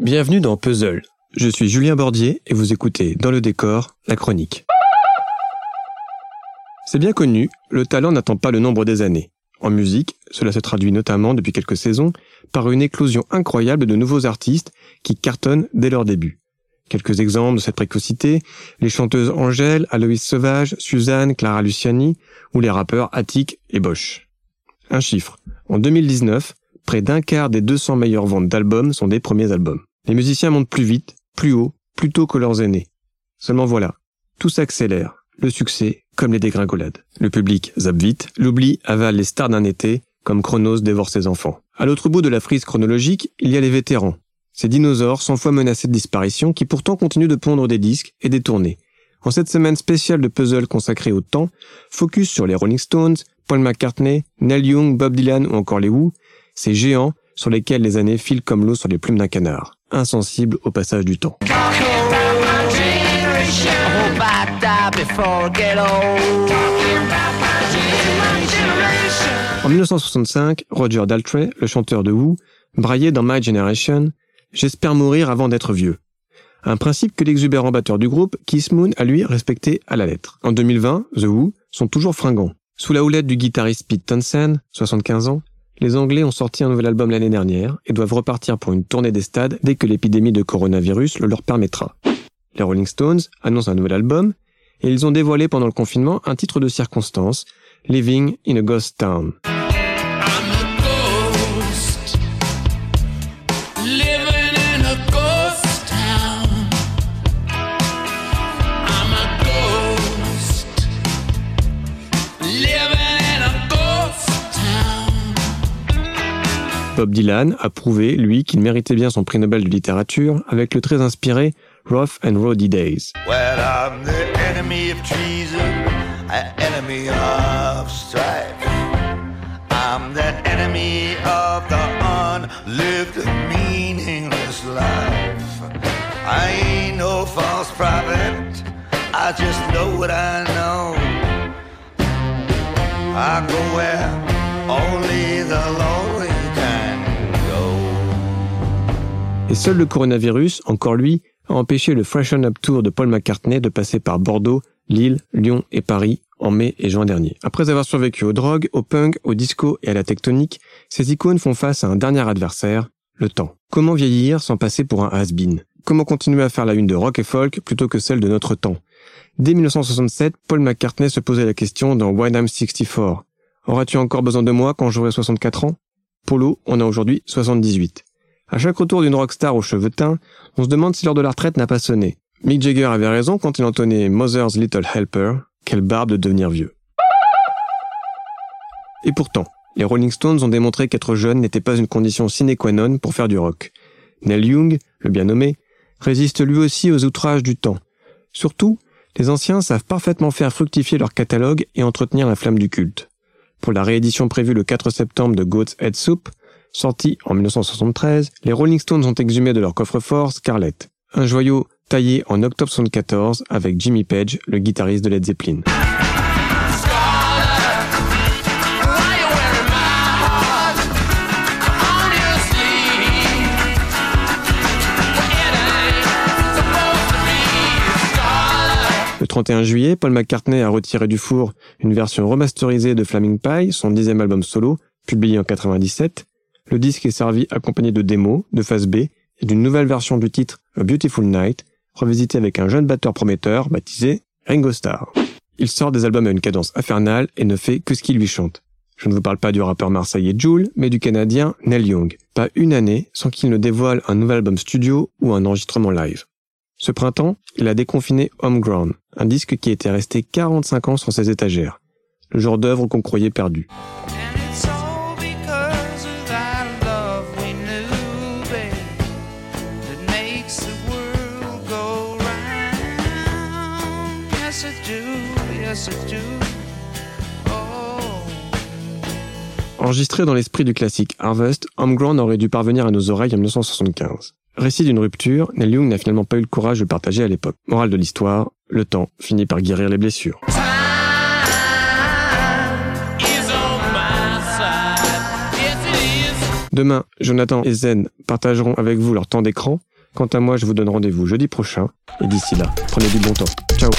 Bienvenue dans Puzzle. Je suis Julien Bordier et vous écoutez Dans le décor, la chronique. C'est bien connu, le talent n'attend pas le nombre des années. En musique, cela se traduit notamment depuis quelques saisons par une éclosion incroyable de nouveaux artistes qui cartonnent dès leur début. Quelques exemples de cette précocité, les chanteuses Angèle, Aloïs Sauvage, Suzanne, Clara Luciani ou les rappeurs Attic et Bosch. Un chiffre. En 2019, près d'un quart des 200 meilleures ventes d'albums sont des premiers albums. Les musiciens montent plus vite, plus haut, plus tôt que leurs aînés. Seulement voilà, tout s'accélère, le succès comme les dégringolades. Le public zappe vite, l'oubli avale les stars d'un été, comme Chronos dévore ses enfants. À l'autre bout de la frise chronologique, il y a les vétérans. Ces dinosaures cent fois menacés de disparition qui pourtant continuent de pondre des disques et des tournées. En cette semaine spéciale de puzzle consacrée au temps, focus sur les Rolling Stones, Paul McCartney, Neil Young, Bob Dylan ou encore les Who, ces géants sur lesquels les années filent comme l'eau sur les plumes d'un canard, insensibles au passage du temps. En 1965, Roger Daltrey, le chanteur de Who, braillait dans My Generation J'espère mourir avant d'être vieux. Un principe que l'exubérant batteur du groupe, Keith Moon, a lui respecté à la lettre. En 2020, The Who sont toujours fringants. Sous la houlette du guitariste Pete Townsend, 75 ans, les Anglais ont sorti un nouvel album l'année dernière et doivent repartir pour une tournée des stades dès que l'épidémie de coronavirus le leur permettra. Les Rolling Stones annoncent un nouvel album et ils ont dévoilé pendant le confinement un titre de circonstance, Living in a Ghost Town. Bob Dylan a prouvé, lui, qu'il méritait bien son prix Nobel de littérature avec le très inspiré Rough and Rowdy Days. Well, I'm the enemy of treason, an enemy of strife. I'm the enemy of the unlived, meaningless life. I ain't no false prophet, I just know what I know. I go where only the lonely Et seul le coronavirus, encore lui, a empêché le Freshen Up Tour de Paul McCartney de passer par Bordeaux, Lille, Lyon et Paris en mai et juin dernier. Après avoir survécu aux drogues, au punk, au disco et à la tectonique, ces icônes font face à un dernier adversaire, le temps. Comment vieillir sans passer pour un has-been? Comment continuer à faire la une de rock et folk plutôt que celle de notre temps? Dès 1967, Paul McCartney se posait la question dans When I'm 64. Auras-tu encore besoin de moi quand j'aurai 64 ans? Polo, on a aujourd'hui 78. À chaque retour d'une rockstar aux cheveux teints, on se demande si l'heure de la retraite n'a pas sonné. Mick Jagger avait raison quand il entonnait Mother's Little Helper, quelle barbe de devenir vieux. Et pourtant, les Rolling Stones ont démontré qu'être jeune n'était pas une condition sine qua non pour faire du rock. Neil Young, le bien nommé, résiste lui aussi aux outrages du temps. Surtout, les anciens savent parfaitement faire fructifier leur catalogue et entretenir la flamme du culte. Pour la réédition prévue le 4 septembre de Goat's Head Soup, sorti en 1973, les Rolling Stones ont exhumé de leur coffre-fort Scarlett, un joyau taillé en octobre 74 avec Jimmy Page, le guitariste de Led Zeppelin. Le 31 juillet, Paul McCartney a retiré du four une version remasterisée de Flaming Pie, son dixième album solo, publié en 97. Le disque est servi accompagné de démos, de phase B et d'une nouvelle version du titre A Beautiful Night, revisité avec un jeune batteur prometteur baptisé Ringo Starr. Il sort des albums à une cadence infernale et ne fait que ce qui lui chante. Je ne vous parle pas du rappeur marseillais Jules, mais du canadien Neil Young. Pas une année sans qu'il ne dévoile un nouvel album studio ou un enregistrement live. Ce printemps, il a déconfiné Homegrown, un disque qui était resté 45 ans sur ses étagères. Le genre d'œuvre qu'on croyait perdu. Enregistré dans l'esprit du classique Harvest, Homegrown aurait dû parvenir à nos oreilles en 1975. Récit d'une rupture, Neil Young n'a finalement pas eu le courage de le partager à l'époque. Morale de l'histoire, le temps finit par guérir les blessures. Demain, Jonathan et Zen partageront avec vous leur temps d'écran. Quant à moi, je vous donne rendez-vous jeudi prochain. Et d'ici là, prenez du bon temps. Ciao